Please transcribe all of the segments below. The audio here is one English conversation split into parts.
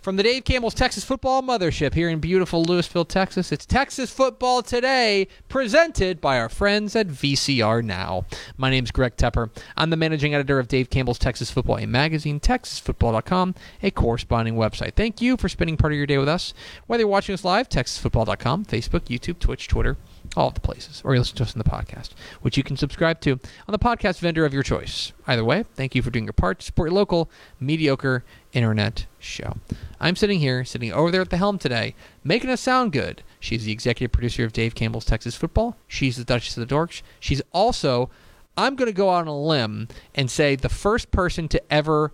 From the Dave Campbell's Texas Football Mothership here in beautiful Lewisville, Texas, it's Texas Football Today, presented by our friends at VCR Now. My name is Greg Tepper. I'm the managing editor of Dave Campbell's Texas Football, a magazine, TexasFootball.com, a corresponding website. Thank you for spending part of your day with us. Whether you're watching us live, TexasFootball.com, Facebook, YouTube, Twitch, Twitter, all of the places, or you listen to us on the podcast, which you can subscribe to on the podcast vendor of your choice. Either way, thank you for doing your part to support your local, mediocre internet show. I'm sitting here, sitting over there at the helm today, making us sound good. She's the executive producer of Dave Campbell's Texas Football. She's the Duchess of the Dorks. She's also, I'm going to go out on a limb and say, the first person to ever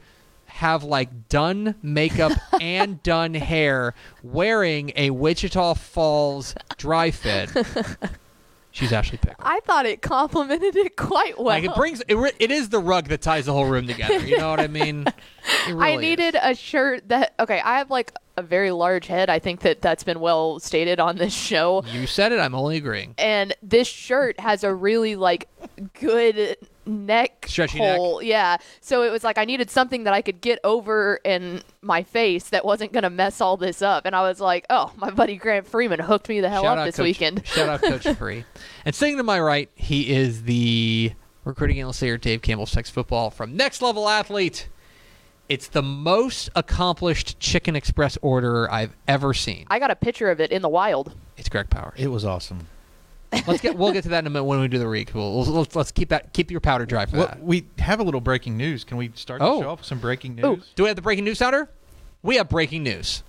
have like done makeup and done hair wearing a Wichita Falls dry fit. She's Ashley Pickle. I thought it complimented it quite well. Like it brings it, re- it is the rug that ties the whole room together. You know what I mean? It I needed is. a shirt that okay, I have like a very large head. I think that that's been well stated on this show. You said it. I'm only agreeing. And this shirt has a really like good neck Stretchy neck. Yeah. So it was like I needed something that I could get over in my face that wasn't going to mess all this up. And I was like, "Oh, my buddy Grant Freeman hooked me the hell Shout up this Coach, weekend." Shout out Coach Free. And sitting to my right, he is the recruiting analyst here at Dave Campbell's Texas Football from Next Level Athlete. It's the most accomplished Chicken Express order I've ever seen. I got a picture of it in the wild. It's Greg Powers. It was awesome. Let's get we'll get to that in a minute when we do the reek. We'll, let's, let's, let's keep that keep your powder dry for Well, that. we have a little breaking news. Can we start Oh. the show off with some breaking oh, news? Ooh. Do we have the breaking news sounder? We have breaking news.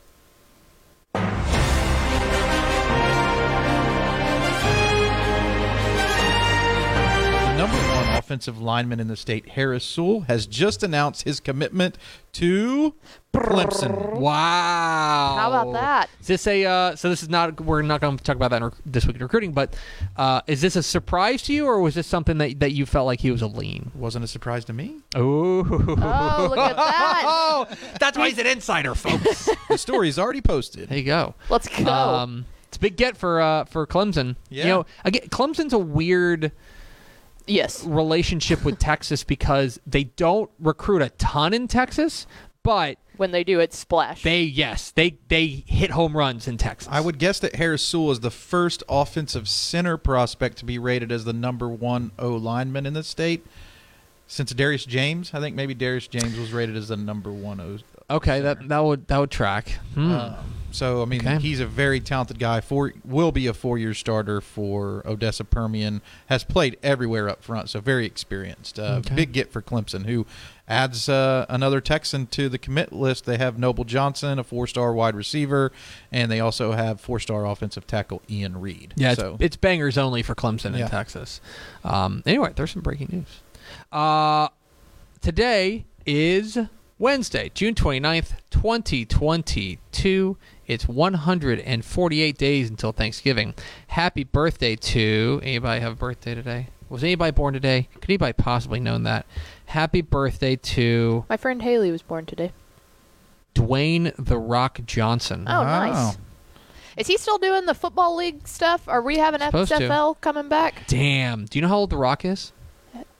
Offensive lineman in the state, Harris Sewell, has just announced his commitment to Clemson. Wow. How about that? Is this a uh, so this is not we're not going to talk about that in rec- this week in recruiting, but uh, is this a surprise to you or was this something that that you felt like he was a lean? Wasn't a surprise to me. Oh, Oh, look at that. oh, that's why he's an insider, folks. The story's already posted. there you go. Let's go. Um, it's a big get for uh, for Clemson. You Yeah. know, again, Clemson's a weird yes. relationship with Texas because they don't recruit a ton in Texas, but When they do it, splash. they yes they they hit home runs in Texas. I would guess that Harris Sewell is the first offensive center prospect to be rated as the number one O lineman in the state. Since Darius James, I think maybe Darius James was rated as the number one O. Okay, that that would that would track. Hmm. Um, so I mean, Okay. he's a very talented guy. For will be a four-year starter for Odessa Permian. Has played everywhere up front, so very experienced. Uh, Okay. Big get for Clemson, who adds uh, another Texan to the commit list. They have Noble Johnson, a four-star wide receiver, and they also have four-star offensive tackle Ian Reed. Yeah, it's, so it's bangers only for Clemson Yeah. in Texas. Um, anyway, there's some breaking news. Uh, today is Wednesday, June 29th, 2022. It's 148 days until Thanksgiving. Happy birthday to anybody have a birthday today? Was anybody born today? Could anybody possibly known that? Happy birthday to My friend Haley was born today. Dwayne the Rock Johnson. Oh, Wow. nice. Is he still doing the football league stuff? Are we having Supposed to. XFL coming back? Damn. Do you know how old the Rock is?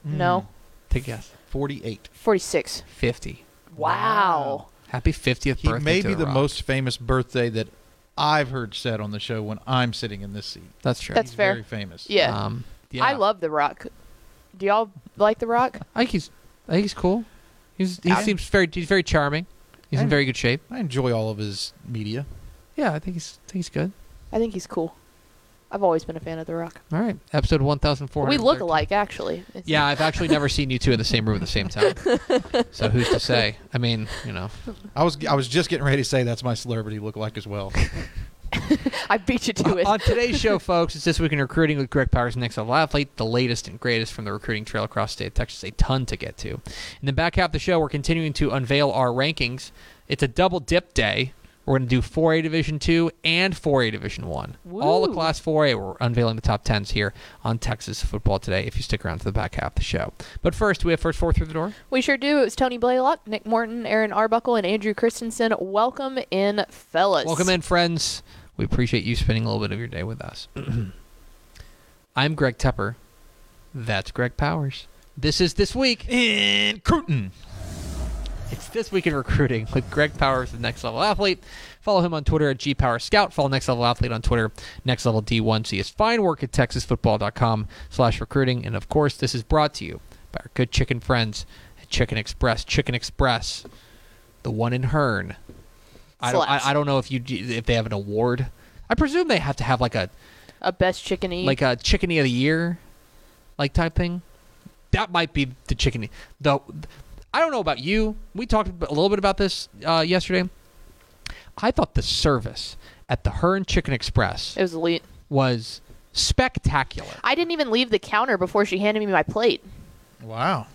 No. Hmm. Take a guess. 48. 46. 50. Wow. Happy 50th He birthday. may to be the Rock. most famous birthday that I've heard said on the show when I'm sitting in this seat. That's true. That's He's fair. Very famous. Yeah. Um, yeah. I love The Rock. Do y'all like The Rock? I think he's. I think he's cool. He's. He I- seems very. He's very charming. He's in very good shape. I enjoy all of his media. Yeah, I think he's. I think he's good. I think he's cool. I've always been a fan of The Rock. All right, episode one thousand four. We look alike, actually. It's- Yeah, I've actually never seen you two in the same room at the same time. so who's to say? I mean, you know, I was I was just getting ready to say that's my celebrity look like as well. I beat you to it. On today's show, folks, it's This Week in Recruiting with Greg Powers, Next Level Athlete, the latest and greatest from the recruiting trail across the state of Texas. A ton to get to. In the back half of the show, we're continuing to unveil our rankings. It's a double dip day. We're going to do 4A Division 2 and 4A Division 1. All the Class 4A, we're unveiling the top 10s here on Texas football today if you stick around to the back half of the show. But first, do we have first four through the door? We sure do. It was Tony Blaylock, Nick Morton, Aaron Arbuckle, and Andrew Christensen. Welcome in, fellas. Welcome in, friends. We appreciate you spending a little bit of your day with us. I'm Greg Tepper. That's Greg Powers. This is This Week. In Cruton. This Week in Recruiting with Greg Powers, the Next Level Athlete. Follow him on Twitter at GPowerScout. Follow Next Level Athlete on Twitter, Next Level D1. See his fine work at TexasFootball.com slash recruiting. And, of course, this is brought to you by our good chicken friends at Chicken Express. Chicken Express, the one in Hearne. I don't, I, I don't know if you if they have an award. I presume they have to have like a A best chickeny. like a chickeny of the year, like type thing. That might be the chickeny. Though I don't know about you. We talked a little bit about this uh, yesterday. I thought the service at the Hearne Chicken Express it was elite. was spectacular. I didn't even leave the counter before she handed me my plate. Wow.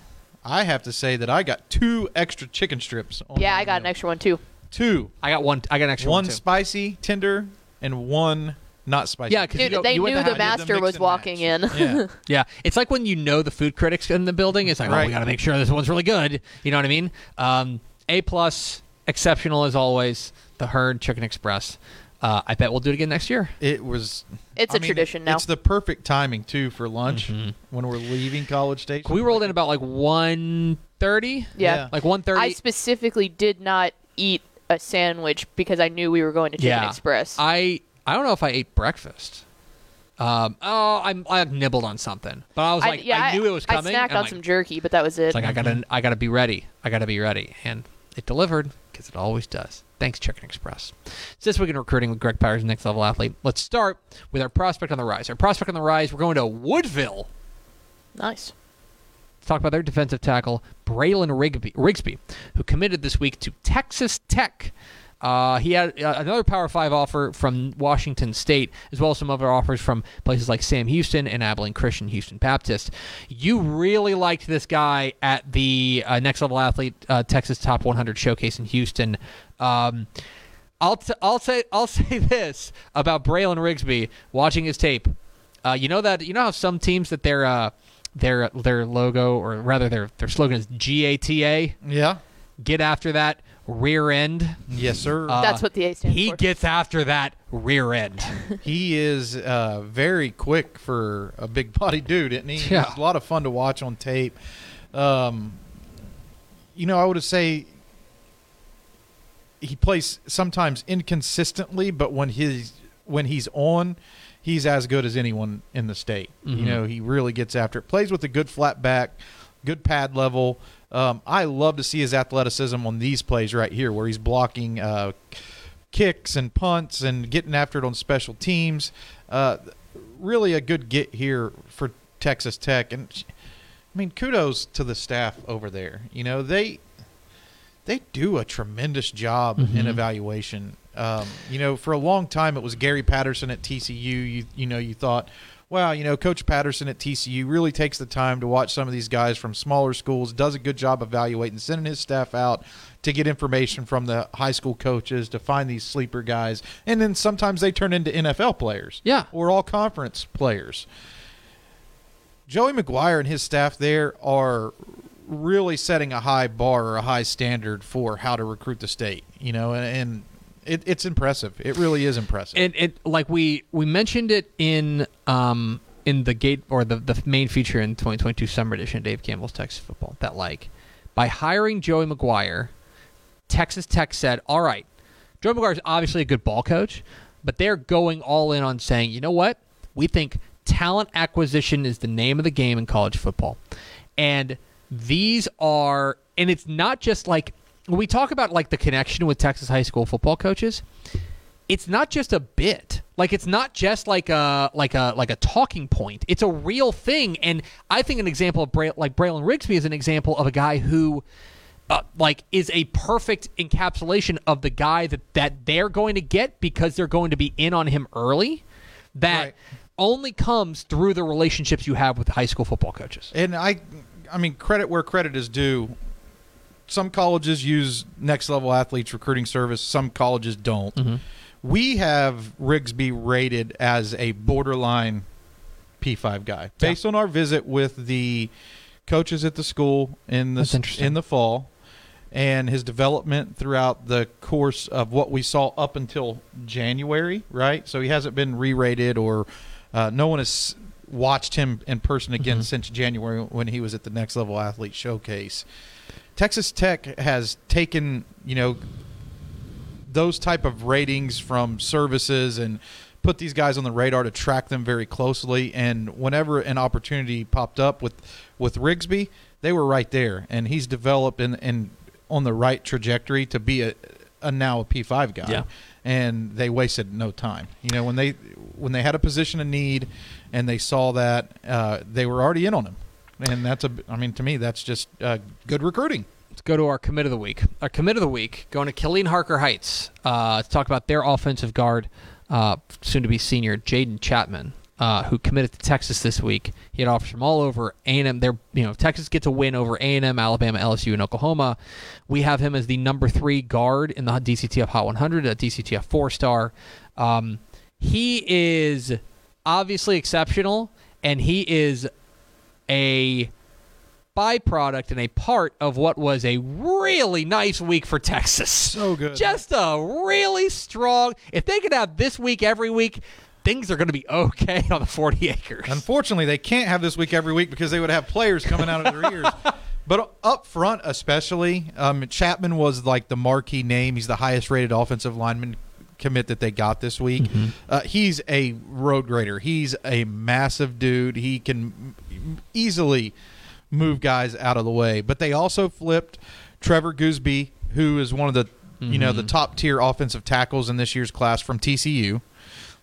I have to say that I got two extra chicken strips. On Yeah, I got an extra one too. Two. I got one. I got an extra one, One too. spicy, tender, and one not spicy. Yeah, because they you knew to the have- I did master was and walking in. Yeah. Yeah, it's like when you know the food critics in the building. It's like, oh, we got to make sure this one's really good. You know what I mean? Um, a plus, exceptional as always. The Hearne Chicken Express. Uh, I bet we'll do it again next year. It was. It's a a tradition now. It's the perfect timing too for lunch Mhm. when we're leaving College Station. We rolled in about like one thirty. Yeah. Yeah. Like one I specifically did not eat a sandwich because I knew we were going to Chicken Yeah. Express. I I don't know if I ate breakfast. Um, oh, I'm, I nibbled on something, but I was like, I, yeah, knew it was coming. I snacked on like, some jerky, but that was it. It's like I gotta, I gotta be ready. I gotta be ready, and it delivered because it always does. Thanks, Chicken Express. It's this week in recruiting with Greg Powers, next level athlete. Let's start with our prospect on the rise. Our prospect on the rise. We're going to Woodville. nice. Let's talk about their defensive tackle, Braylon Rigby, Rigsby, who committed this week to Texas Tech. Uh, he had uh, another Power Five offer from Washington State, as well as some other offers from places like Sam Houston and Abilene Christian Houston Baptist. You really liked this guy at the uh, Next Level Athlete uh, Texas Top 100 Showcase in Houston. Um, I'll t- I'll say I'll say this about Braylon Rigsby watching his tape. Uh, you know that you know how some teams that their uh, their their logo or rather their their slogan is GATA. Yeah. Get after that rear end. Yes, sir. Uh, That's what the A stands He for. gets after that rear end. he is uh, very quick for a big body dude, isn't he? Yeah. He's a lot of fun to watch on tape. Um, you know, I would say he plays sometimes inconsistently, but when he's when he's on, he's as good as anyone in the state. Mhm. You know, he really gets after it. Plays with a good flat back, good pad level. Um, I love to see his athleticism on these plays right here, where he's blocking uh, kicks and punts and getting after it on special teams. Uh, really a good get here for Texas Tech, and I mean, kudos to the staff over there. You know, they they do a tremendous job in Mhm. evaluation. Um, you know, for a long time it was Gary Patterson at TCU. You you know, you thought, wow, you know, Coach Patterson at TCU really takes the time to watch some of these guys from smaller schools, does a good job evaluating, sending his staff out to get information from the high school coaches to find these sleeper guys, and then sometimes they turn into NFL players, Yeah. or all conference players. Joey McGuire and his staff there are really setting a high bar or a high standard for how to recruit the state. You know, and, and it, it's impressive. It really is impressive. And it like we we mentioned it in um in the gate or the the main feature in 2022 summer edition Dave Campbell's Texas Football that like by hiring Joey McGuire, Texas Tech said, "All right, Joey McGuire is obviously a good ball coach, but they're going all in on saying, you know what? We think talent acquisition is the name of the game in college football, and these are, and it's not just like." When we talk about like the connection with Texas high school football coaches, it's not just a bit. Like it's not just like a like a like a talking point. It's a real thing. And I think an example of Bra- like Braylon Rigsby is an example of a guy who uh, like is a perfect encapsulation of the guy that that they're going to get because they're going to be in on him early. That Right. only comes through the relationships you have with high school football coaches. And I, I mean, credit where credit is due. Some colleges use next level athletes recruiting service. Some colleges don't. Mm-hmm. We have Rigsby rated as a borderline P5 guy based on our visit with the coaches at the school in the in the fall and his development throughout the course of what we saw up until January, right? So he hasn't been re-rated or uh, no one has watched him in person again Mm-hmm. since January when he was at the Next Level Athlete Showcase. Texas Tech has taken, you know, those type of ratings from services and put these guys on the radar to track them very closely. And whenever an opportunity popped up with with Rigsby they were right there. And he's developed and and on the right trajectory to be a, a now a P5 guy. Yeah. and they wasted no time. You know when they when they had a position of need and they saw that uh, they were already in on him and that's a I mean to me that's just uh, good recruiting Let's go to our commit of the week. Our commit of the week going to Killeen Harker Heights uh, to talk about their offensive guard, uh, soon to be senior Jaden Chapman, uh, who committed to Texas this week. He had offers from all over A&M. They're you know Texas gets a win over A&M, Alabama, LSU, and Oklahoma. We have him as the number three guard in the DCTF Hot 100, a DCTF four star. Um, he is obviously exceptional, and he is a byproduct and a part of what was a really nice week for Texas. So good. Just a really strong. If they could have this week every week, things are going to be okay on the 40 acres. Unfortunately, they can't have this week every week because they would have players coming out of their ears. But up front, especially, um, Chapman was like the marquee name. He's the highest rated offensive lineman commit that they got this week. Uh, he's a road grader. He's a massive dude. He can easily move guys out of the way. But they also flipped Trevor Goosby, who is one of the you know the mm-hmm. top tier offensive tackles in this year's class from TCU.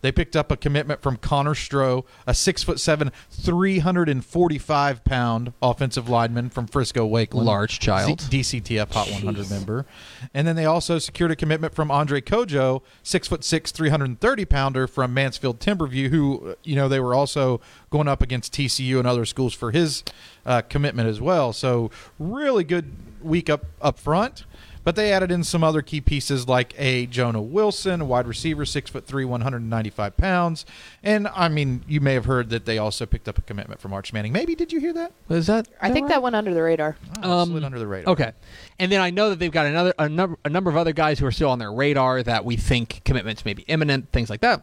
They picked up a commitment from Connor Stroh, a six foot seven, three hundred and forty five pound offensive lineman from Frisco Wakeland, Large child. DCTF Hot 100 member, and then they also secured a commitment from Andre Cojoe, six foot six, three hundred and thirty pounder from Mansfield Timberview, who you know they were also going up against TCU and other schools for his uh, commitment as well. So really good week up up front. But they added in some other key pieces like a Jonah Wilson, a wide receiver, six foot three, one hundred and ninety five pounds. And I mean, you may have heard that they also picked up a commitment from Arch Manning. Maybe did you hear that? is that? I think that went under the radar. Oh, Um, slid under the radar. Okay, and then I know that they've got another a number a number of other guys who are still on their radar that we think commitments may be imminent, things like that.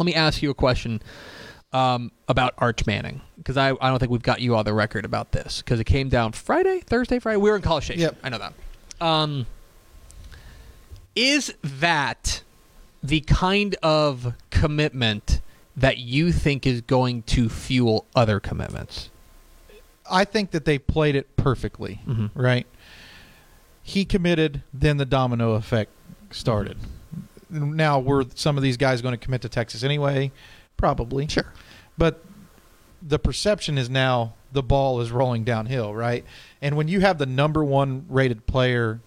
Let me ask you a question um, about Arch Manning because I, I don't think we've got you on the record about this because it came down Friday, Thursday, Friday. We were in College Station. Yep. I know that. Um, is that the kind of commitment that you think is going to fuel other commitments? I think that they played it perfectly, Mhm. right? He committed, then the domino effect started. Now, were some of these guys going to commit to Texas anyway? Probably. Sure. But the perception is now the ball is rolling downhill, right? And when you have the number one rated player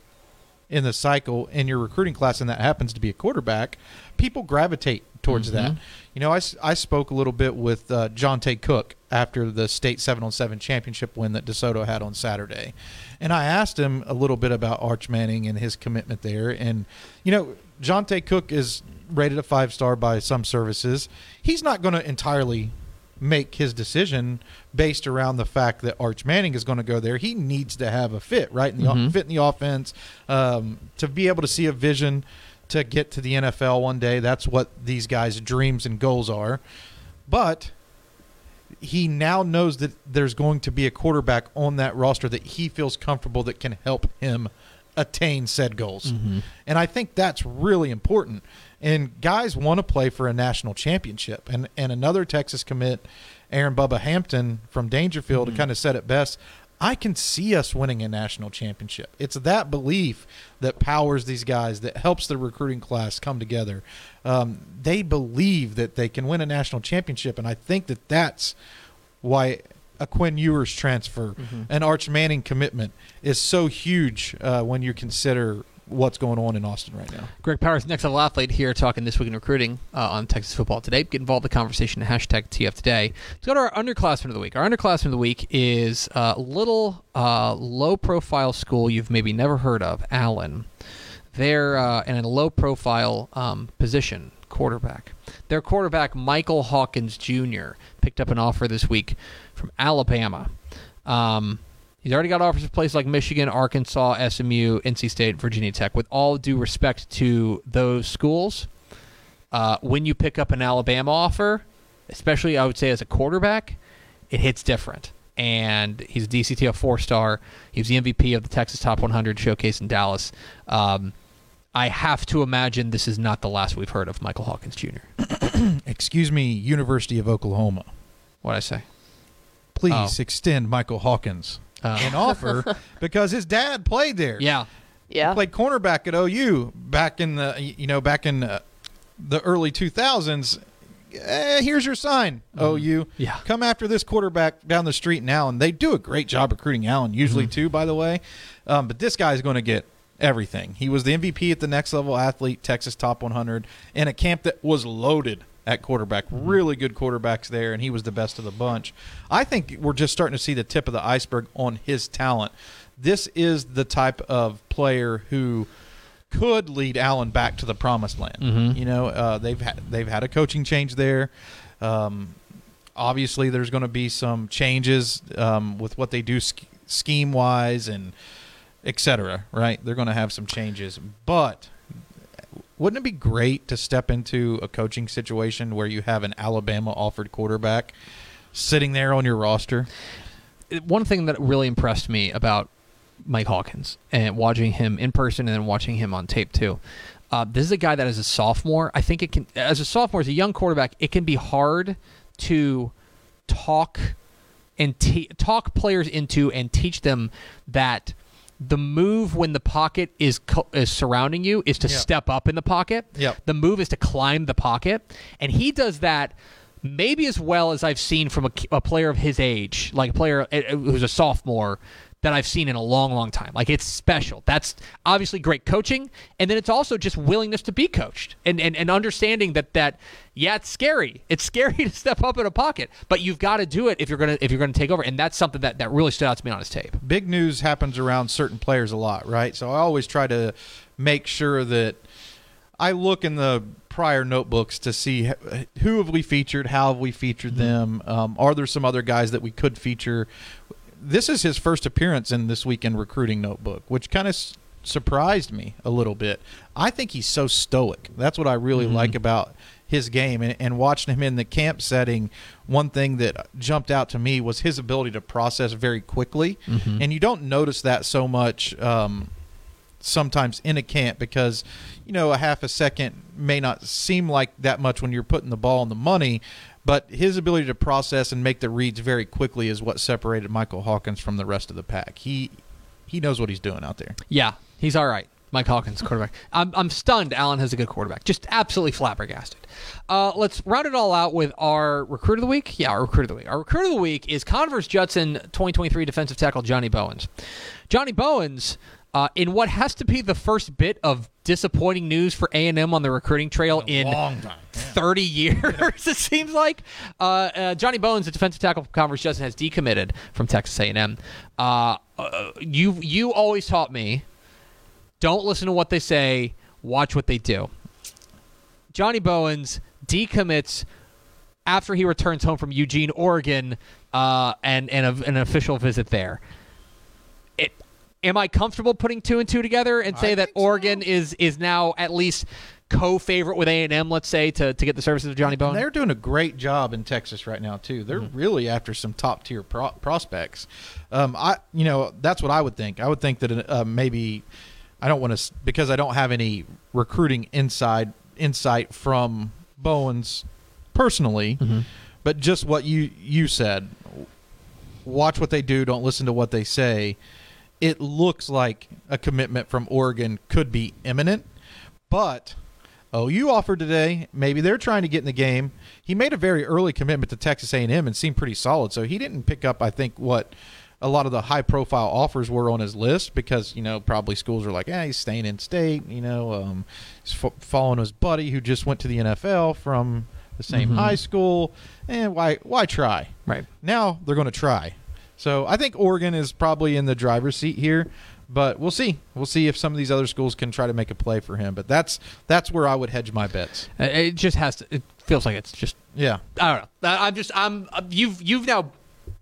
in the cycle in your recruiting class, and that happens to be a quarterback, people gravitate towards that. You know, I, I spoke a little bit with uh, Johntay Cook after the state seven on seven championship win that DeSoto had on Saturday, and I asked him a little bit about Arch Manning and his commitment there. And you know, Johntay Cook is rated a five star by some services. He's not going to entirely make his decision based around the fact that Arch Manning is going to go there. He needs to have a fit, right? In the Mhm. fit in the offense um, to be able to see a vision to get to the NFL one day. That's what these guys' dreams and goals are. But he now knows that there's going to be a quarterback on that roster that he feels comfortable that can help him attain said goals. And I think that's really important. And guys want to play for a national championship. And and another Texas commit, Aaron Bubba Hampton from Daingerfield, kind of said it best. I can see us winning a national championship. It's that belief that powers these guys, that helps the recruiting class come together. Um, they believe that they can win a national championship, and I think that that's why a Quinn Ewers transfer, an Arch Manning commitment, is so huge uh, when you consider what's going on in Austin right now. Greg Powers, next level athlete here, talking this week in recruiting uh, on Texas football today. Get involved in the conversation. Hashtag TF today. Let's go to our underclassman of the week. Our underclassman of the week is a little uh, low-profile school you've maybe never heard of, Allen. They're uh, in a low-profile um, position, quarterback. Their quarterback, Michael Hawkins Jr., picked up an offer this week from Alabama. Um, He's already got offers of places like Michigan, Arkansas, SMU, NC State, Virginia Tech. With all due respect to those schools, uh, when you pick up an Alabama offer, especially I would say as a quarterback, it hits different. And he's a DCTF four star. He was the MVP of the Texas Top 100 showcase in Dallas. Um, I have to imagine this is not the last we've heard of Michael Hawkins Jr. Excuse me, University of Oklahoma. What I say? Please Oh. extend Michael Hawkins Oh. an offer because his dad played there. Yeah, Yeah. played cornerback at OU back in the you know back in uh, the early 2000s. Eh, here's your sign, OU. Mm-hmm. Yeah. come after this quarterback down the street now, and they do a great job recruiting Allen. Usually Mm-hmm. too, by the way. Um, but this guy's going to get everything. He was the MVP at the next level athlete, Texas Top 100, in a camp that was loaded at quarterback. Mm-hmm. Really good quarterbacks there, and he was the best of the bunch. I think we're just starting to see the tip of the iceberg on his talent. This is the type of player who could lead Allen back to the promised land. Mhm. You know, uh, they've had they've had a coaching change there. Um, obviously, there's going to be some changes um, with what they do sch- scheme wise and et cetera. Right? They're going to have some changes, but wouldn't it be great to step into a coaching situation where you have an Alabama offered quarterback sitting there on your roster? one thing that really impressed me about Mike Hawkins and watching him in person and then watching him on tape too. Uh, this is a guy that as a sophomore, I think it can as a sophomore, as a young quarterback, it can be hard to talk and te- talk players into and teach them that the move when the pocket is co- is surrounding you is to Yeah. step up in the pocket. Yep. The move is to climb the pocket, and he does that maybe as well as I've seen from a, a player of his age, like a player uh, who's a sophomore that I've seen in a long, long time. Like it's special. That's obviously great coaching, and then it's also just willingness to be coached and and, and understanding that that yeah, it's scary. It's scary to step up in a pocket, but you've got to do it if you're gonna if you're gonna take over, and that's something that that really stood out to me on his tape. big news happens around certain players a lot, right? So I always try to make sure that I look in the prior notebooks to see who have we featured, how have we featured them, um, are there some other guys that we could feature. This is his first appearance in this weekend recruiting notebook, which kind of s- surprised me a little bit. I think he's so stoic. That's what I really like about his game and, and watching him in the camp setting one thing that jumped out to me was his ability to process very quickly and you don't notice that so much um, sometimes in a camp because you know a half a second may not seem like that much when you're putting the ball on the money but his ability to process and make the reads very quickly is what separated Michael Hawkins from the rest of the pack. He he knows what he's doing out there. Yeah, he's all right. Mike Hawkins, quarterback. I'm, I'm stunned Allen has a good quarterback. Just absolutely flabbergasted. Uh, let's round it all out with our recruit of the week. Yeah, our recruit of the week. Our recruit of the week is Converse Judson 2023 defensive tackle Johnny Bowens. Johnny Bowens, uh, in what has to be the first bit of disappointing news for A&M on the recruiting trail in Long time. 30 years it seems like. Uh, uh, Johnny Bowens the defensive tackle from Converse Judson has decommitted from texas a&m uh, uh, you you always taught me don't listen to what they say watch what they do. Johnny bowens decommits after he returns home from eugene oregon uh, and, and a, an official visit there. It am I comfortable putting two and two together and say that think so. Oregon is is now at least co-favorite with A and M, let's say, to, to get the services of Johnny Bone? They're doing a great job in Texas right now too. They're Mm-hmm. really after some top tier pro- prospects. Um, I, you know, that's what I would think. I would think that uh, maybe I don't want to because I don't have any recruiting inside insight from Bowens personally, Mm-hmm. but just what you you said. watch what they do, don't listen to what they say. It looks like a commitment from Oregon could be imminent, but OU offered today. Maybe they're trying to get in the game. He made a very early commitment to Texas A&M and seemed pretty solid. So he didn't pick up, I think, what a lot of the high-profile offers were on his list because you know probably schools are like, yeah, he's staying in state. You know, um, he's f- following his buddy who just went to the NFL from the same Mhm. high school. And why why try? Right. Now they're going to try. So I think Oregon is probably in the driver's seat here, but we'll see. We'll see if some of these other schools can try to make a play for him. But that's that's where I would hedge my bets. It just has to. It feels like it's just. Yeah. I don't know. I'm just. I'm. uh, You've. You've now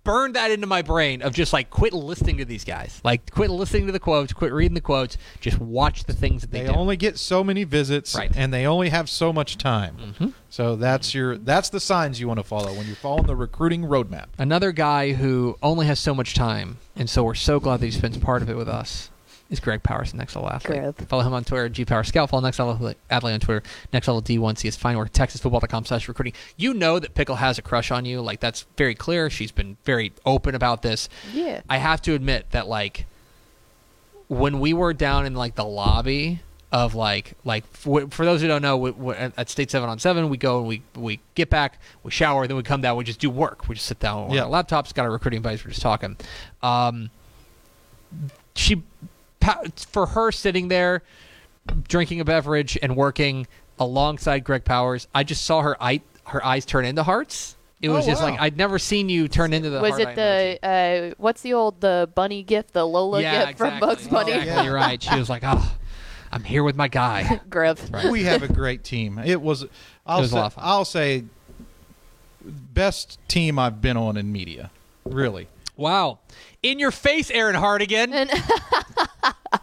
burned that into my brain of just like quit listening to these guys. Like quit listening to the quotes. Quit reading the quotes. Just watch the things that they, They do. only get so many visits, Right. and they only have so much time. Mhm. So that's your that's the signs you want to follow when you're following the recruiting roadmap. Another guy who only has so much time, and so we're so glad that he spends part of it with us, is Greg Powers, Next Level Athlete. Greg. Follow him on Twitter, G Power Scout. Follow Next Level Athlete on Twitter, Next Level D1. See his fine work, TexasFootball.com slash recruiting. You know that Pickle has a crush on you. Like, that's very clear. She's been very open about this. Yeah. I have to admit that, like, when we were down in, like, the lobby of like like for, for those who don't know we, we, at at state 7 on 7 we go and we we get back we shower then we come down we just do work we just sit down on Yeah. our laptops got our recruiting advice we're just talking um she pa- for her sitting there drinking a beverage and working alongside Greg Powers I just saw her eye her eyes turn into hearts it was Oh, just wow. like I'd never seen you turn into the Was heart it the uh, what's the old the bunny gift, the Lola yeah, gift from. Bugs Bunny? Exactly, Yeah. you're right. She was like, "Oh, I'm here with my guy." Griff. Right. We have a great team. It was I'll It was say, lot of fun. I'll say best team I've been on in media. Really. Wow, in your face, Aaron Hardigan. And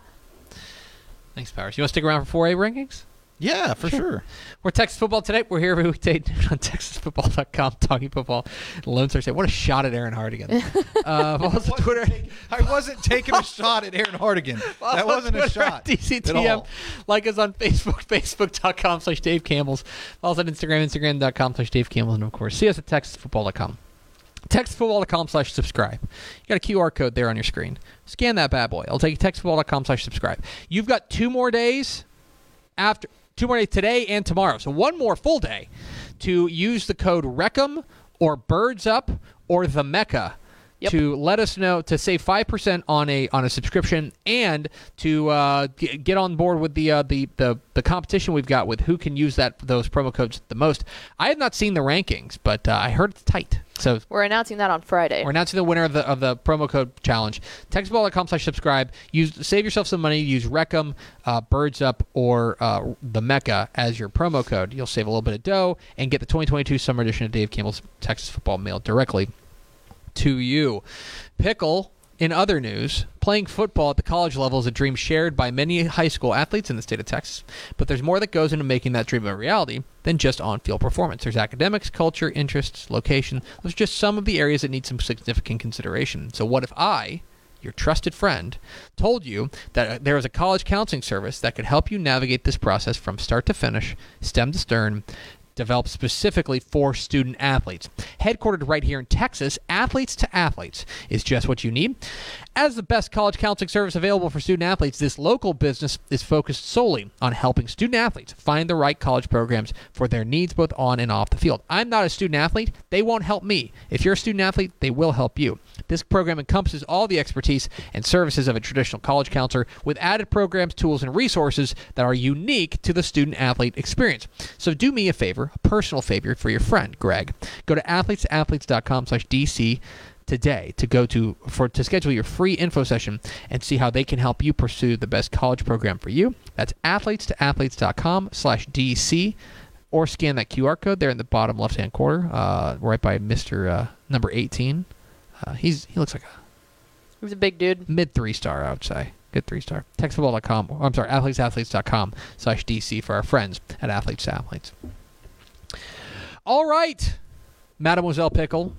Thanks, Powers. You want to stick around for 4A rankings? Yeah, for sure. We're Texas Football today. We're here every weekday on TexasFootball.com talking football. Lone Star State. What a shot at Aaron Hardigan. uh, follow us on Twitter. I wasn't taking a shot at Aaron Hardigan. That wasn't a shot. at DCTM. at all. Like us on Facebook, Facebook.com slash Dave Campbell's. Follow us on Instagram, Instagram.com slash Dave Campbell's. And of course, see us at TexasFootball.com. TexasFootball.com slash subscribe. You got a QR code there on your screen. Scan that bad boy. I'll take you to TexasFootball.com slash subscribe. You've got two more days after two more days today and tomorrow. So one more full day to use the code RECOM or Birds Up or the Mecca Yep. to let us know to save five percent on a on a subscription and to uh, g- get on board with the, uh, the the the competition we've got with who can use that those promo codes the most. I have not seen the rankings, but uh, I heard it's tight. So we're announcing that on Friday. we're announcing the winner of the of the promo code challenge. Textball.com slash subscribe. Use save yourself some money. Use Recum, uh, Birds Up, or uh, the Mecca as your promo code. You'll save a little bit of dough and get the 2022 summer edition of Dave Campbell's Texas Football mailed directly to you. Pickle. In other news, playing football at the college level is a dream shared by many high school athletes in the state of Texas. But there's more that goes into making that dream a reality than just on field performance. There's academics, culture, interests, location. Those are just some of the areas that need some significant consideration. So, what if I, your trusted friend, told you that there is a college counseling service that could help you navigate this process from start to finish, stem to stern, developed specifically for student athletes. Headquartered right here in Texas, Athletes to Athletes is just what you need. As the best college counseling service available for student athletes, this local business is focused solely on helping student athletes find the right college programs for their needs both on and off the field. I'm not a student athlete, they won't help me. If you're a student athlete, they will help you. This program encompasses all the expertise and services of a traditional college counselor with added programs, tools, and resources that are unique to the student athlete experience. So do me a favor, a personal favor for your friend, Greg. Go to athletesathletes.com slash DC today to go to for to schedule your free info session and see how they can help you pursue the best college program for you. That's athletestoathletes.com slash DC or scan that QR code there in the bottom left hand corner, uh, right by Mr. Uh, number 18. Uh, he's he looks like a He was a big dude. mid three star, I would say. Good three star. Textfootball.com. I'm sorry, athletesathletes.com slash DC for our friends at Athletes to Athletes. All right, Mademoiselle Pickle.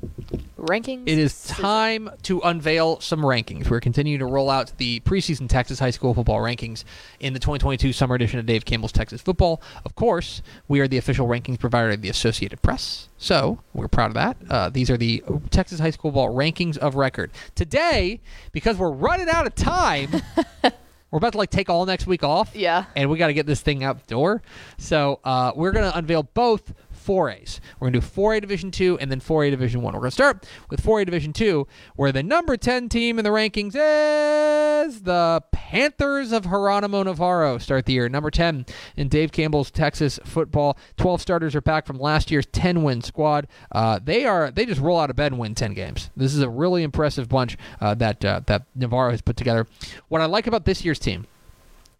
Rankings. It is time to unveil some rankings. We're continuing to roll out the preseason Texas high school football rankings in the 2022 summer edition of Dave Campbell's Texas Football. Of course, we are the official rankings provider of the Associated Press, so we're proud of that. Uh, these are the Texas high school ball rankings of record. Today, because we're running out of time, we're about to like take all next week off. Yeah. and we got to get this thing out the door. So uh, we're going to unveil both 4As. We're going to do 4A Division 2 and then 4A Division 1. We're going to start with 4A Division 2, where the number 10 team in the rankings is the Panthers of Geronimo Navarro. Start the year. Number 10 in Dave Campbell's Texas football. 12 starters are back from last year's 10 win squad. Uh, they are they just roll out of bed and win 10 games. This is a really impressive bunch uh, that, uh, that Navarro has put together. What I like about this year's team,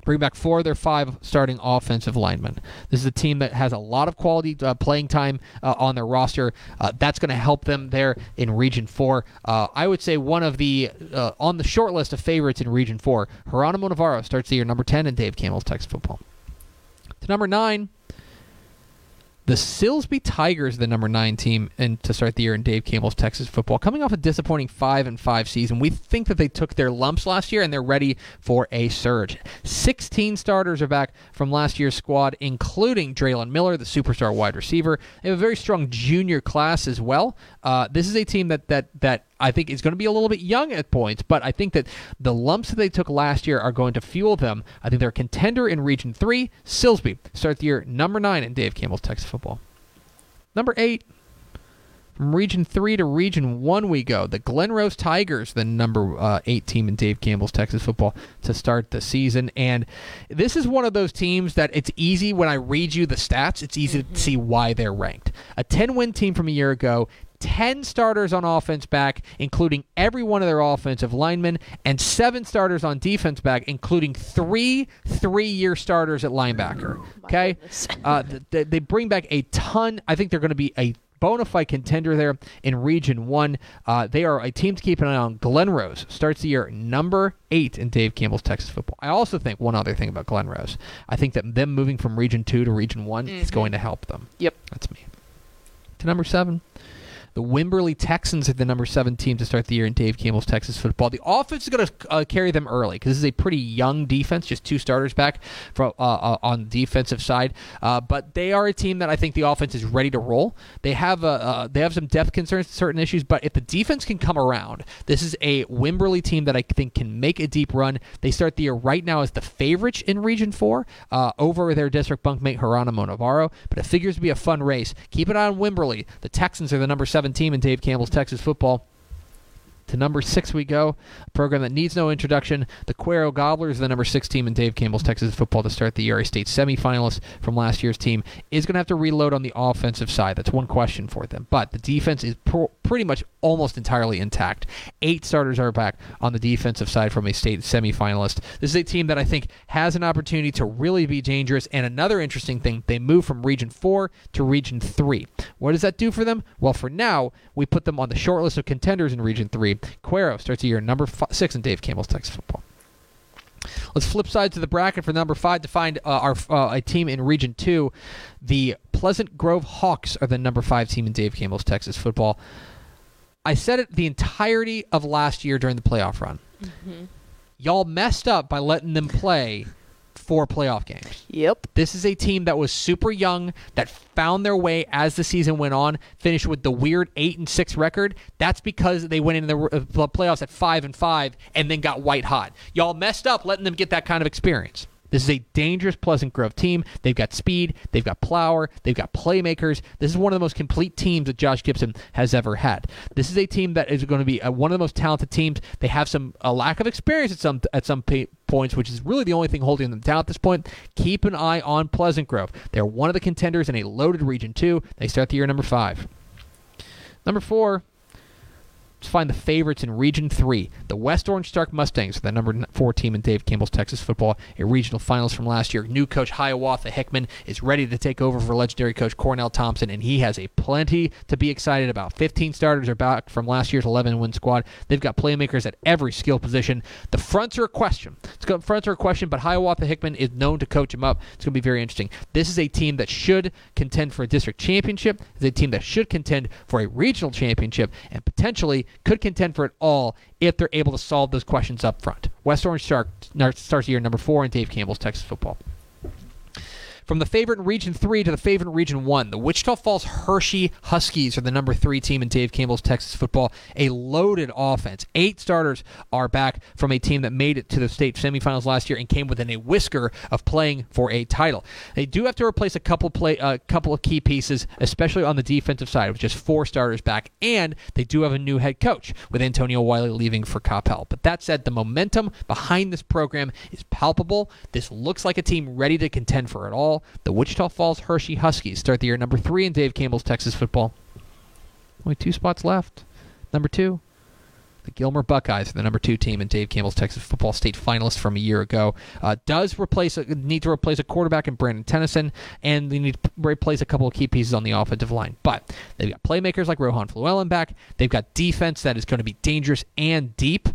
bring back four of their five starting offensive linemen. This is a team that has a lot of quality uh, playing time uh, on their roster. Uh, that's going to help them there in Region 4. Uh, I would say one of the, uh, on the short list of favorites in Region 4, Geronimo Navarro starts the year number 10 in Dave Campbell's Texas football. To number 9, the Silsbee Tigers, the number nine team, and to start the year in Dave Campbell's Texas football, coming off a disappointing five and five season. We think that they took their lumps last year and they're ready for a surge. Sixteen starters are back from last year's squad, including Draylon Miller, the superstar wide receiver. They have a very strong junior class as well. Uh, this is a team that that that I think is going to be a little bit young at points, but I think that the lumps that they took last year are going to fuel them. I think they're a contender in Region 3. Silsbee start the year number 9 in Dave Campbell's Texas football. Number 8. From Region 3 to Region 1 we go. The Glen Rose Tigers, the number uh, 8 team in Dave Campbell's Texas football to start the season. And this is one of those teams that it's easy when I read you the stats, it's easy to see why they're ranked. A 10 win team from a year ago 10 starters on offense back, including every one of their offensive linemen, and seven starters on defense back, including three three year starters at linebacker. Okay? Uh, th- th- they bring back a ton. I think they're going to be a bona fide contender there in Region 1. Uh, they are a team to keep an eye on. Glen Rose starts the year number eight in Dave Campbell's Texas football. I also think one other thing about Glen Rose. I think that them moving from Region 2 to Region one is going to help them. Yep. That's me. To number seven. The Wimberley Texans are the number seven team to start the year in Dave Campbell's Texas football. The offense is going to uh, carry them early because this is a pretty young defense, just two starters back from uh, uh, on the defensive side. Uh, but they are a team that I think the offense is ready to roll. They have uh, uh, they have some depth concerns, certain issues, but if the defense can come around, this is a Wimberley team that I think can make a deep run. They start the year right now as the favorites in Region Four over their district bunkmate Geronimo Navarro, but it figures to be a fun race. Keep an eye on Wimberley. The Texans are the number seven team in Dave Campbell's Texas football. To number six we go, a program that needs no introduction. The Cuero Gobblers, the number six team in Dave Campbell's Texas football to start the year, a state semifinalist from last year's team, is going to have to reload on the offensive side. That's one question for them. But the defense is pro- pretty much almost entirely intact. Eight starters are back on the defensive side from a state semifinalist. This is a team that I think has an opportunity to really be dangerous. And another interesting thing, they move from Region 4 to Region 3. What does that do for them? Well, for now, we put them on the short list of contenders in Region 3. Cuero starts the year number fi- 6 in Dave Campbell's Texas football. Let's flip side to the bracket for number five to find uh, our uh, a team in Region Two. The Pleasant Grove Hawks are the number five team in Dave Campbell's Texas football. I said it the entirety of last year during the playoff run. Y'all messed up by letting them play four playoff games. Yep. This is a team that was super young, that found their way as the season went on, finished with the weird eight and six record. That's because they went into the uh, the playoffs at five and five and then got white hot. Y'all messed up letting them get that kind of experience. This is a dangerous Pleasant Grove team. They've got speed, they've got plower, they've got playmakers. This is one of the most complete teams that Josh Gibson has ever had. This is a team that is going to be uh one of the most talented teams. They have some a lack of experience at some at some points, which is really the only thing holding them down at this point. Keep an eye on Pleasant Grove. They're one of the contenders in a loaded Region Two. They start the year number five. Number four, find the favorites in Region 3. The West Orange Stark Mustangs the number 4 team in Dave Campbell's Texas football, a regional finals from last year. New coach Hiawatha Hickman is ready to take over for legendary coach Cornell Thompson, and he has a plenty to be excited about. 15 starters are back from last year's 11 win squad. They've got playmakers at every skill position. The fronts are a question. It's got fronts are a question, but Hiawatha Hickman is known to coach him up. It's going to be very interesting. This is a team that should contend for a district championship. It's a team that should contend for a regional championship and potentially could contend for it all if they're able to solve those questions up front. West Orange Stark starts year number four in Dave Campbell's Texas football. From the favorite in Region 3 to the favorite in Region 1, the Wichita Falls Hirschi Huskies are the number three team in Dave Campbell's Texas football. A loaded offense. Eight starters are back from a team that made it to the state semifinals last year and came within a whisker of playing for a title. They do have to replace a couple play, a uh, couple of key pieces, especially on the defensive side, with just four starters back, and they do have a new head coach with Antonio Wiley leaving for Coppell. But that said, the momentum behind this program is palpable. This looks like a team ready to contend for it all the Wichita Falls Hirschi Huskies start the year number three in Dave Campbell's Texas football. Only two spots left. Number two, the Gilmer Buckeyes, the number two team in Dave Campbell's Texas football state finalist from a year ago, uh, does replace a, need to replace a quarterback in Brandon Tennyson, and they need to replace a couple of key pieces on the offensive line. But they've got playmakers like Rohan Flewellen back. They've got defense that is going to be dangerous and deep.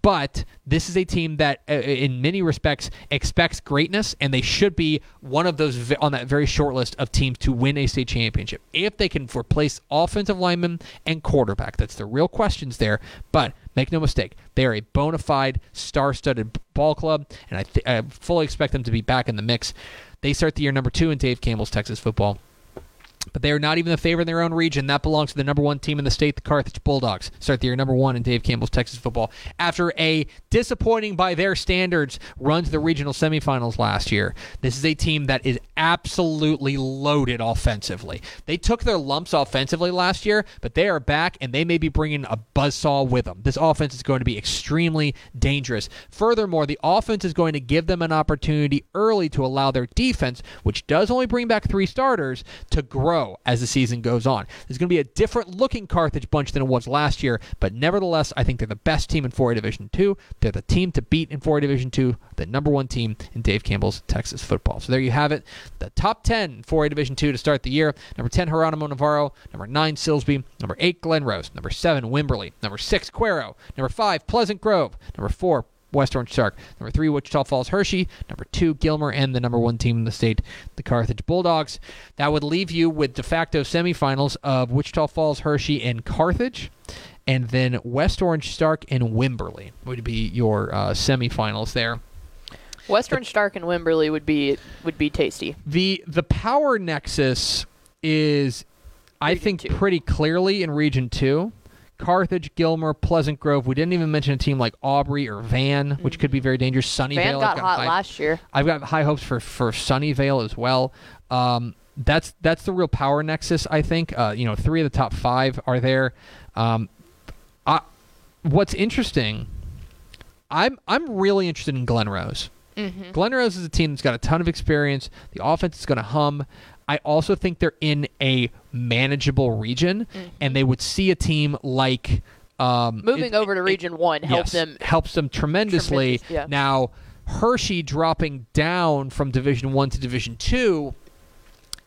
But this is a team that, uh, in many respects, expects greatness, and they should be one of those on that very short list of teams to win a state championship if they can replace offensive linemen and quarterback. That's the real questions there. But Make no mistake, they are a bona fide, star studded ball club, and I, th- I fully expect them to be back in the mix. They start the year number two in Dave Campbell's Texas football but they are not even the favorite in their own region. That belongs to the number one team in the state, the Carthage Bulldogs. Start the year number one in Dave Campbell's Texas football after a disappointing by their standards run to the regional semifinals last year. This is a team that is absolutely loaded offensively. They took their lumps offensively last year, but they are back and they may be bringing a buzzsaw with them. This offense is going to be extremely dangerous. Furthermore, the offense is going to give them an opportunity early to allow their defense, which does only bring back three starters, to grow grow as the season goes on. There's going to be a different looking Carthage bunch than it was last year, but nevertheless, I think they're the best team in 4A Division 2. They're the team to beat in 4A Division 2, the number one team in Dave Campbell's Texas football. So there you have it. The top 10 4A Division 2 to start the year. Number 10, Geronimo Navarro. Number 9, Silsbee. Number 8, Glen Rose. Number 7, Wimberley. Number 6, Cuero. Number 5, Pleasant Grove. Number 4, West Orange Stark. Number three, Wichita Falls Hirschi. Number two, Gilmer, and the number one team in the state, the Carthage Bulldogs. That would leave you with de facto semifinals of Wichita Falls, Hirschi, and Carthage. And then West Orange Stark and Wimberley would be your uh, semifinals there. West Orange Stark and Wimberley would be would be tasty. The the power nexus is, I think, two. pretty clearly in Region Two. Carthage, Gilmer, Pleasant Grove. We didn't even mention a team like Aubrey or Van, which mm-hmm. could be very dangerous. Sunnyvale. Van got, got hot high, last year. I've got high hopes for for Sunnyvale as well. Um, that's that's the real power nexus. I think. Uh, you know, three of the top five are there. Um, I, what's interesting, I'm I'm really interested in Glen Rose. Mm-hmm. Glen Rose is a team that's got a ton of experience. The offense is going to hum. I also think they're in a manageable region, mm-hmm. and they would see a team like um, moving it, over to Region it, One helps yes, them helps them tremendously. Tremendous, yeah. Now Hirschi dropping down from Division One to Division Two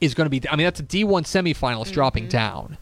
is going to be. I mean, that's a D one semifinalist mm-hmm. dropping down.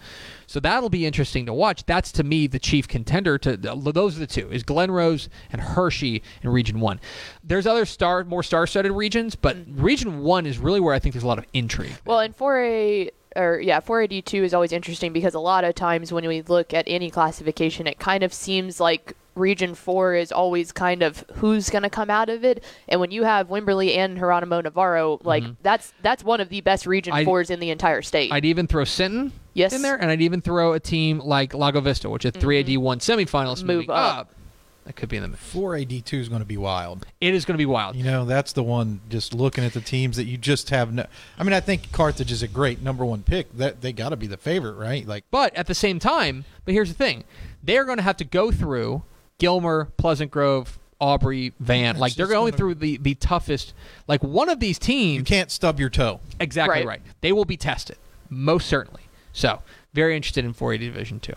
So that'll be interesting to watch. That's to me the chief contender. To those are the two is Glen Rose and Hirschi in Region One. There's other star, more star-studded regions, but mm-hmm. Region One is really where I think there's a lot of intrigue. Well, and for a or yeah, 4AD2 is always interesting because a lot of times when we look at any classification, it kind of seems like Region 4 is always kind of who's going to come out of it. And when you have Wimberley and Geronimo Navarro, like mm-hmm. that's that's one of the best Region I'd, 4s in the entire state. I'd even throw Sinton yes. in there, and I'd even throw a team like Lago Vista, which is 3AD1 mm-hmm. semifinals move up. up. That could be in the mix. 4AD2 is going to be wild. It is going to be wild. You know, that's the one just looking at the teams that you just have no I mean, I think Carthage is a great number 1 pick. That they got to be the favorite, right? Like But at the same time, but here's the thing. They're going to have to go through Gilmer, Pleasant Grove, Aubrey, Van. like they're going through the the toughest. Like one of these teams, you can't stub your toe. Exactly right. right. They will be tested, most certainly. So very interested in 4A Division two.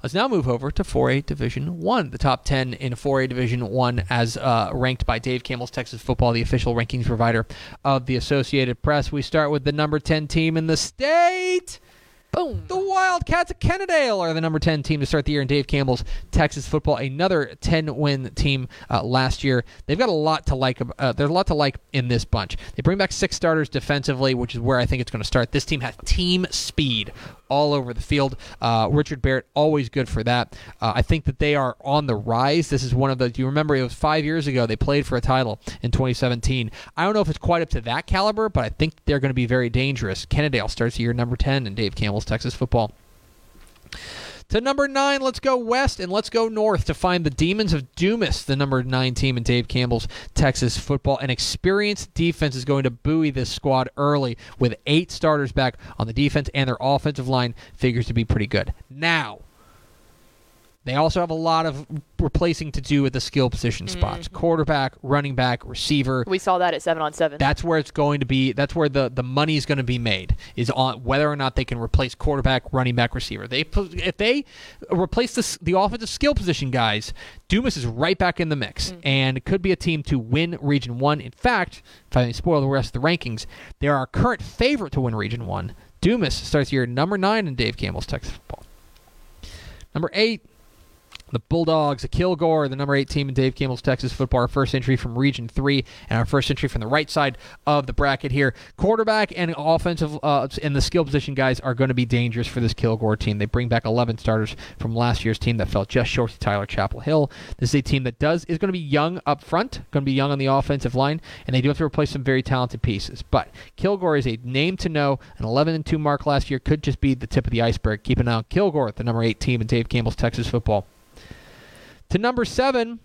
Let's now move over to 4A Division 1. The top 10 in 4A Division 1 as uh, ranked by Dave Campbell's Texas Football, the official rankings provider of the Associated Press. We start with the number 10 team in the state. Boom. The Wildcats of Kennedale are the number 10 team to start the year in Dave Campbell's Texas football. Another 10 win team uh, last year. They've got a lot to like. Uh, there's a lot to like in this bunch. They bring back six starters defensively, which is where I think it's going to start. This team has team speed all over the field. Uh, Richard Barrett, always good for that. Uh, I think that they are on the rise. This is one of the. Do you remember it was five years ago they played for a title in 2017? I don't know if it's quite up to that caliber, but I think they're going to be very dangerous. Kennedale starts year number 10 in Dave Texas football. To number nine, let's go west and let's go north to find the Demons of Dumas, the number nine team in Dave Campbell's Texas football. An experienced defense is going to buoy this squad early with eight starters back on the defense, and their offensive line figures to be pretty good. Now, they also have a lot of replacing to do with the skill position spots mm-hmm. quarterback, running back, receiver. We saw that at seven on seven. That's where it's going to be. That's where the the money is going to be made is on whether or not they can replace quarterback, running back, receiver. They if they replace the the offensive skill position guys, Dumas is right back in the mix mm. and could be a team to win Region One. In fact, if I may spoil the rest of the rankings, they are our current favorite to win Region One. Dumas starts year number nine in Dave Campbell's Texas football. Number eight, the Bulldogs, the Kilgore, the number eight team in Dave Campbell's Texas football. Our first entry from Region 3 and our first entry from the right side of the bracket here. Quarterback and offensive uh, and the skill position guys are going to be dangerous for this Kilgore team. They bring back 11 starters from last year's team that fell just short of Tyler Chapel Hill. This is a team that does is going to be young up front, going to be young on the offensive line, and they do have to replace some very talented pieces. But Kilgore is a name to know. An 11 and 2 mark last year could just be the tip of the iceberg. Keep an eye on Kilgore, the number eight team in Dave Campbell's Texas football. To number seven,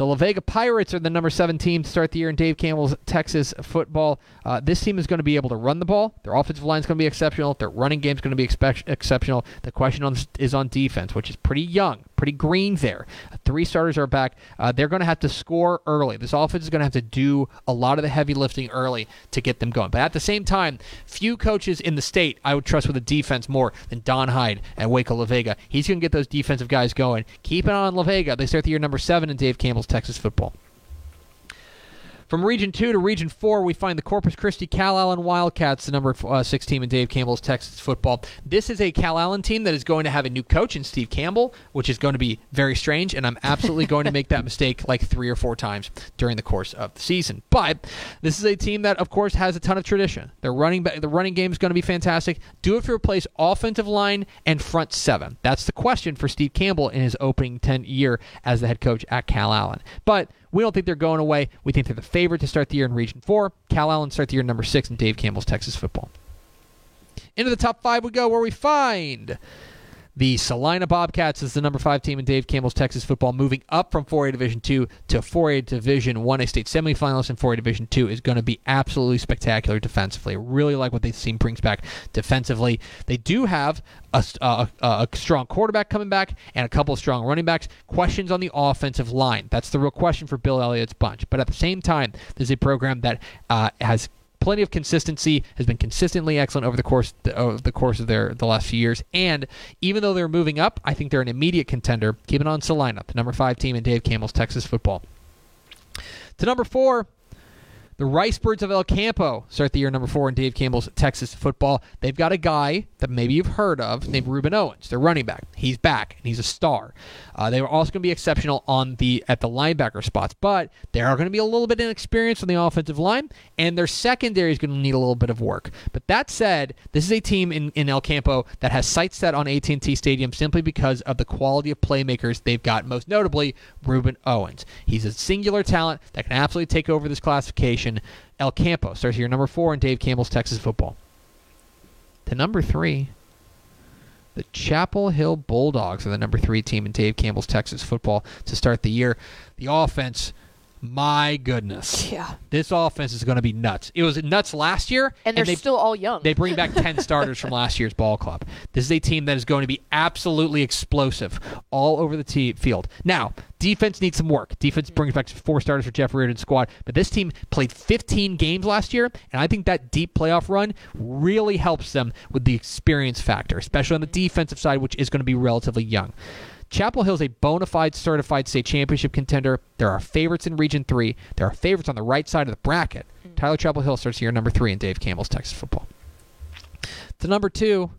the La Vega Pirates are the number seven team to start the year in Dave Campbell's Texas football. Uh, this team is going to be able to run the ball. Their offensive line is going to be exceptional. Their running game is going to be expec- exceptional. The question on, is on defense, which is pretty young, pretty green there. Uh, three starters are back. Uh, they're going to have to score early. This offense is going to have to do a lot of the heavy lifting early to get them going. But at the same time, few coaches in the state I would trust with a defense more than Don Hyde at Waco La Vega. He's going to get those defensive guys going. Keep an eye on La Vega. They start the year number seven in Dave Campbell's Texas football. From Region 2 to Region 4, we find the Corpus Christi Calallen Wildcats, the number uh, 6 team in Dave Campbell's Texas football. This is a Calallen team that is going to have a new coach in Steve Campbell, which is going to be very strange, and I'm absolutely going to make that mistake like three or four times during the course of the season. But this is a team that, of course, has a ton of tradition. Their running the running game is going to be fantastic. Do it to replace offensive line and front seven. That's the question for Steve Campbell in his opening 10 year as the head coach at Calallen. But we don't think they're going away. We think they're the favorite to start the year in Region 4. Calallen start the year number 6 in Dave Campbell's Texas football. Into the top five we go, where we find the Celina Bobcats is the number five team in Dave Campbell's Texas football, moving up from 4A Division 2 to 4A Division 1. A state semifinalist in 4A Division 2 is going to be absolutely spectacular defensively. Really like what they seem brings back defensively. They do have a, a, a strong quarterback coming back and a couple of strong running backs. Questions on the offensive line. That's the real question for Bill Elliott's bunch. But at the same time, there's a program that uh, has plenty of consistency, has been consistently excellent over the course of the course of their the last few years. And even though they're moving up, I think they're an immediate contender. Keeping on Celina, the number five team in Dave Campbell's Texas football. To number four, the Rice Birds of El Campo start the year number four in Dave Campbell's Texas football. They've got a guy that maybe you've heard of named Ruben Owens. Their running back. He's back and he's a star. Uh, they are also going to be exceptional on the at the linebacker spots, but they are going to be a little bit inexperienced on the offensive line, and their secondary is going to need a little bit of work. But that said, this is a team in, in El Campo that has sights set on AT&T Stadium simply because of the quality of playmakers they've got. Most notably, Ruben Owens. He's a singular talent that can absolutely take over this classification. El Campo starts here number four in Dave Campbell's Texas football. To number three, the Chapel Hill Bulldogs are the number three team in Dave Campbell's Texas football to start the year. The offense My goodness. Yeah. This offense is going to be nuts. It was nuts last year, And they're they, still all young. they bring back 10 starters from last year's ball club. This is a team that is going to be absolutely explosive all over the te- field. Now, defense needs some work. Defense mm-hmm. brings back four starters for Jeff Reardon's squad, but this team played 15 games last year, and I think that deep playoff run really helps them with the experience factor, especially on the defensive side, which is going to be relatively young. Chapel Hill is a bona fide certified state championship contender. There are favorites in Region 3. There are favorites on the right side of the bracket. Mm. Tyler Chapel Hill starts here number 3 in Dave Campbell's Texas football. The number 2,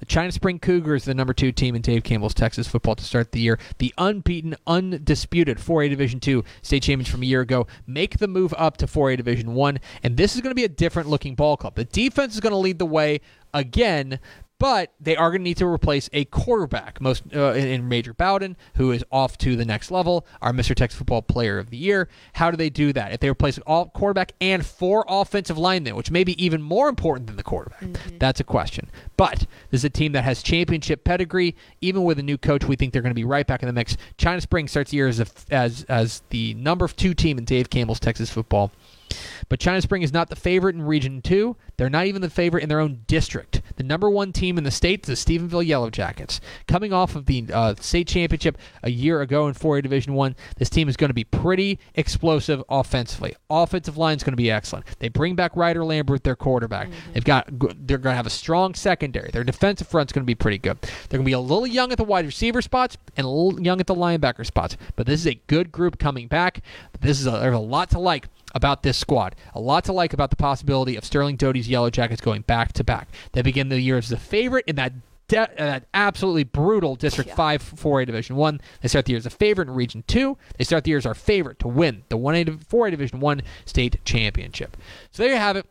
the China Spring Cougars, the number 2 team in Dave Campbell's Texas football to start the year. The unbeaten, undisputed 4A Division 2 state champions from a year ago make the move up to 4A Division 1, and this is going to be a different looking ball club. The defense is going to lead the way again, but they are going to need to replace a quarterback. Most uh, in, Major Bowden, who is off to the next level, our Mr. Texas Football Player of the Year. How do they do that? If they replace all quarterback and four offensive linemen, which may be even more important than the quarterback, that's a question. But this is a team that has championship pedigree. Even with a new coach, we think they're going to be right back in the mix. China Spring starts the year as a, as as the number two team in Dave Campbell's Texas football. But China Spring is not the favorite in Region 2. They're not even the favorite in their own district. The number one team in the state is the Stephenville Yellow Jackets. Coming off of the uh, state championship a year ago in 4A Division 1, this team is going to be pretty explosive offensively. Offensive line is going to be excellent. They bring back Ryder Lambert, their quarterback. They've got they're going to have a strong secondary. Their defensive front's going to be pretty good. They're going to be a little young at the wide receiver spots and a little young at the linebacker spots. But this is a good group coming back. This is a, there's a lot to like about this squad. A lot to like about the possibility of Sterling Doty's Yellow Jackets going back to back. They begin the year as the favorite in that de- uh, that absolutely brutal District Yeah. 5 4A Division 1. They start the year as a favorite in Region 2. They start the year as our favorite to win the 1A 4A Division 1 state championship. So there you have it.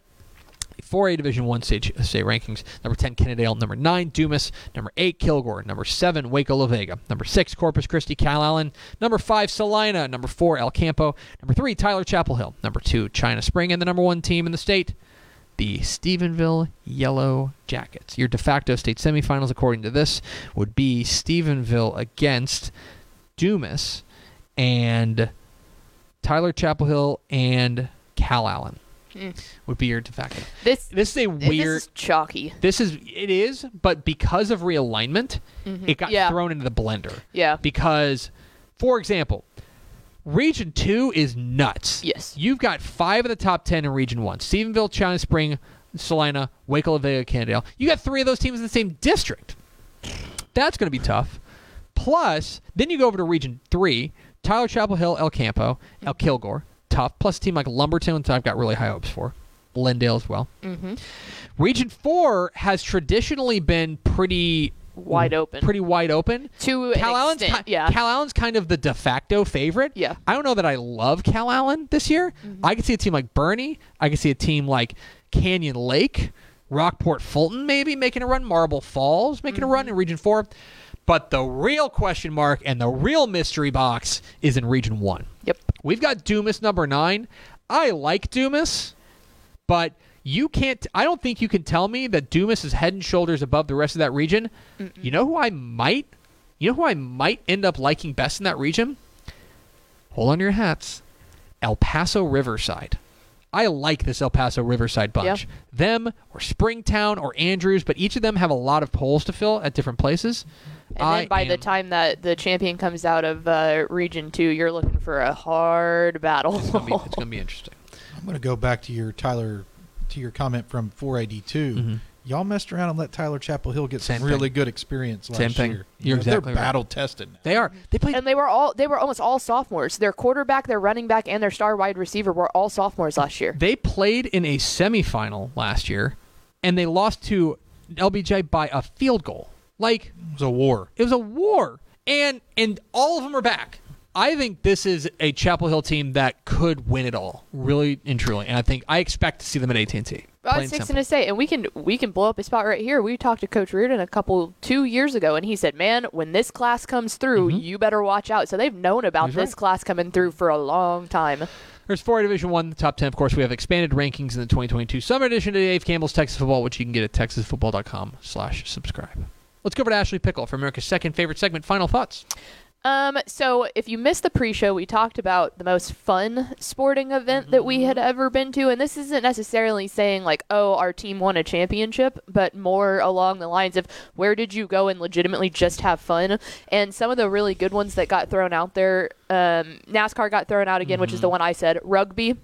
4A Division 1 state, uh, state rankings. Number 10, Kennedale. Number 9, Dumas. Number 8, Kilgore. Number 7, Waco La Vega. Number 6, Corpus Christi, Calallen. Number 5, Celina. Number 4, El Campo. Number 3, Tyler Chapel Hill. Number 2, China Spring. And the number 1 team in the state, the Stephenville Yellow Jackets. Your de facto state semifinals, according to this, would be Stephenville against Dumas and Tyler Chapel Hill and Calallen. Would be your de facto. This This is a this weird. is chalky. This is it is, but because of realignment, it got Mm-hmm. Yeah. thrown into the blender. Yeah. Because, for example, Region Two is nuts. Yes. You've got five of the top ten in Region One: Stephenville, China Spring, Celina, Waco, La Vega, Kennedale. You got three of those teams in the same district. That's going to be tough. Plus, then you go over to Region Three: Tyler Chapel Hill, El Campo, El Kilgore. Tough. Plus, a team like Lumberton, which I've got really high hopes for. Glendale as well. Mm-hmm. Region Four has traditionally been pretty Wide open. pretty wide open. to Calallen's extent. ki- yeah. Calallen's kind of the de facto favorite. Yeah. Mm-hmm. I don't know that I love Calallen this year. I could see a team like Boerne. I could see a team like Canyon Lake, Rockport Fulton maybe making a run, Marble Falls making a run Mm-hmm. in Region 4. But the real question mark and the real mystery box is in Region 1. Yep. We've got Dumas number 9. I like Dumas, but you can't I don't think you can tell me that Dumas is head and shoulders above the rest of that region. You know who I might you know who I might end up liking best in that region? Hold on to your hats. El Paso Riverside. I like this El Paso Riverside bunch. Them or Springtown or Andrews, but each of them have a lot of holes to fill at different places. And I then by the time that the champion comes out of uh, Region Two, you're looking for a hard battle. it's gonna be, it's gonna be interesting. I'm going to go back to your Tyler, to your comment from 482. Y'all messed around and let Tyler Chapel Hill get some Mm-hmm. Really thing. good experience last Same thing. year. You're know, exactly They're right. battle tested. They are. They played and they were all they were almost all sophomores. Their quarterback, their running back, and their star wide receiver were all sophomores last year. They played in a semifinal last year, and they lost to LBJ by a field goal. Like It was a war. it was a war, and and all of them are back. I think this is a Chapel Hill team that could win it all, really and truly. And I think I expect to see them at AT and T. I was fixing to say, and we can we can blow up a spot right here. We talked to Coach Reardon a couple two years ago, and he said, "Man, when this class comes through, you better watch out." So they've known about Mm-hmm. He's this right. class coming through for a long time. There's four Division One, the top ten. Of course, we have expanded rankings in the 2022 summer edition of Dave Campbell's Texas Football, which you can get at texasfootball.com/slash subscribe. Let's go over to Ashley Pickle for America's second favorite segment. Final thoughts. Um, so if you missed the pre-show, we talked about the most fun sporting event that we had ever been to, and this isn't necessarily saying like, oh, our team won a championship, but more along the lines of where did you go and legitimately just have fun? And some of the really good ones that got thrown out there, um, NASCAR got thrown out again, which is the one I said. Rugby,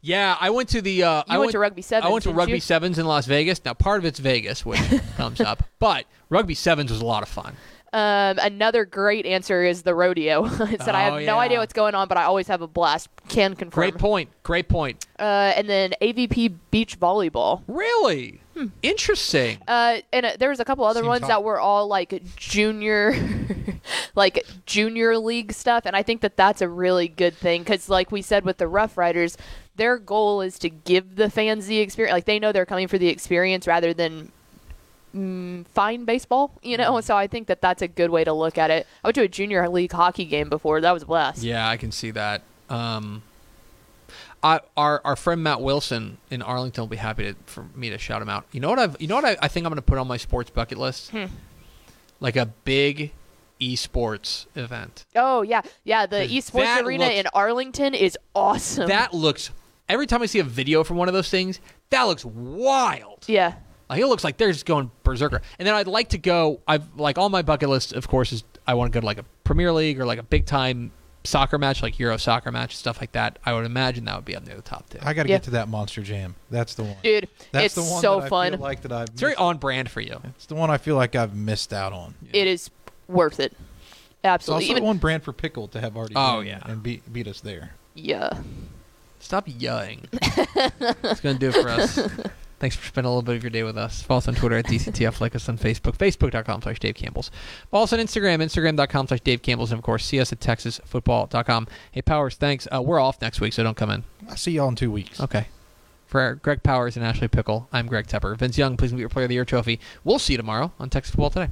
Yeah, I went to the. Uh, I went to Rugby Sevens, I went to Rugby you? Sevens in Las Vegas. Now, part of it's Vegas, which comes up, but Rugby Sevens was a lot of fun. Um, another great answer is the rodeo. it said I have Oh, no idea what's going on, but I always have a blast. Can confirm. Great point. Great point. Uh, and then AVP beach volleyball. Really interesting. Uh, and uh, there was a couple other Seems ones hot. that were all like junior, like junior league stuff, and I think that that's a really good thing because, like we said with the Rough Riders, their goal is to give the fans the experience. Like they know they're coming for the experience rather than mm, fine baseball, you know. So I think that that's a good way to look at it. I went to a junior league hockey game before. That was a blast. Yeah, I can see that. Um, I, our our friend Matt Wilson in Arlington will be happy to, for me to shout him out. You know what I've you know what I, I think I'm going to put on my sports bucket list? Hmm. Like a big esports event. Oh yeah, yeah. The esports arena in Arlington is awesome. That looks every time I see a video from one of those things, that looks wild. yeah. Like it looks like they're just going berserker. And then I'd like to go. I've like all my bucket list, of course, is I want to go to like a Premier League or like a big time soccer match, like Euro soccer match, stuff like that. I would imagine that would be up near the top two. I got to Yeah. get to that Monster Jam. That's the one. Dude, That's it's the one so that I fun. feel like that I've it's very on brand for you. It's the one I feel like I've missed out on. It is worth it. Absolutely. It's Absolutely. also Even one brand for pickle to have already. Oh, yeah. and beat beat us there. yeah. Stop yelling. That's gonna do it for us. Thanks for spending a little bit of your day with us. Follow us on Twitter at DCTF. Like us on Facebook, facebook.com slash Dave Campbell's. Follow us on Instagram, instagram.com slash Dave Campbell's. And of course, see us at texasfootball.com. Hey, Powers, thanks. Uh, we're off next week, so don't come in. I'll see y'all in two weeks. Okay. For Greg Powers and Ashley Pickle, I'm Greg Tepper. Vince Young, please meet your Player of the Year trophy. We'll see you tomorrow on Texas Football Today.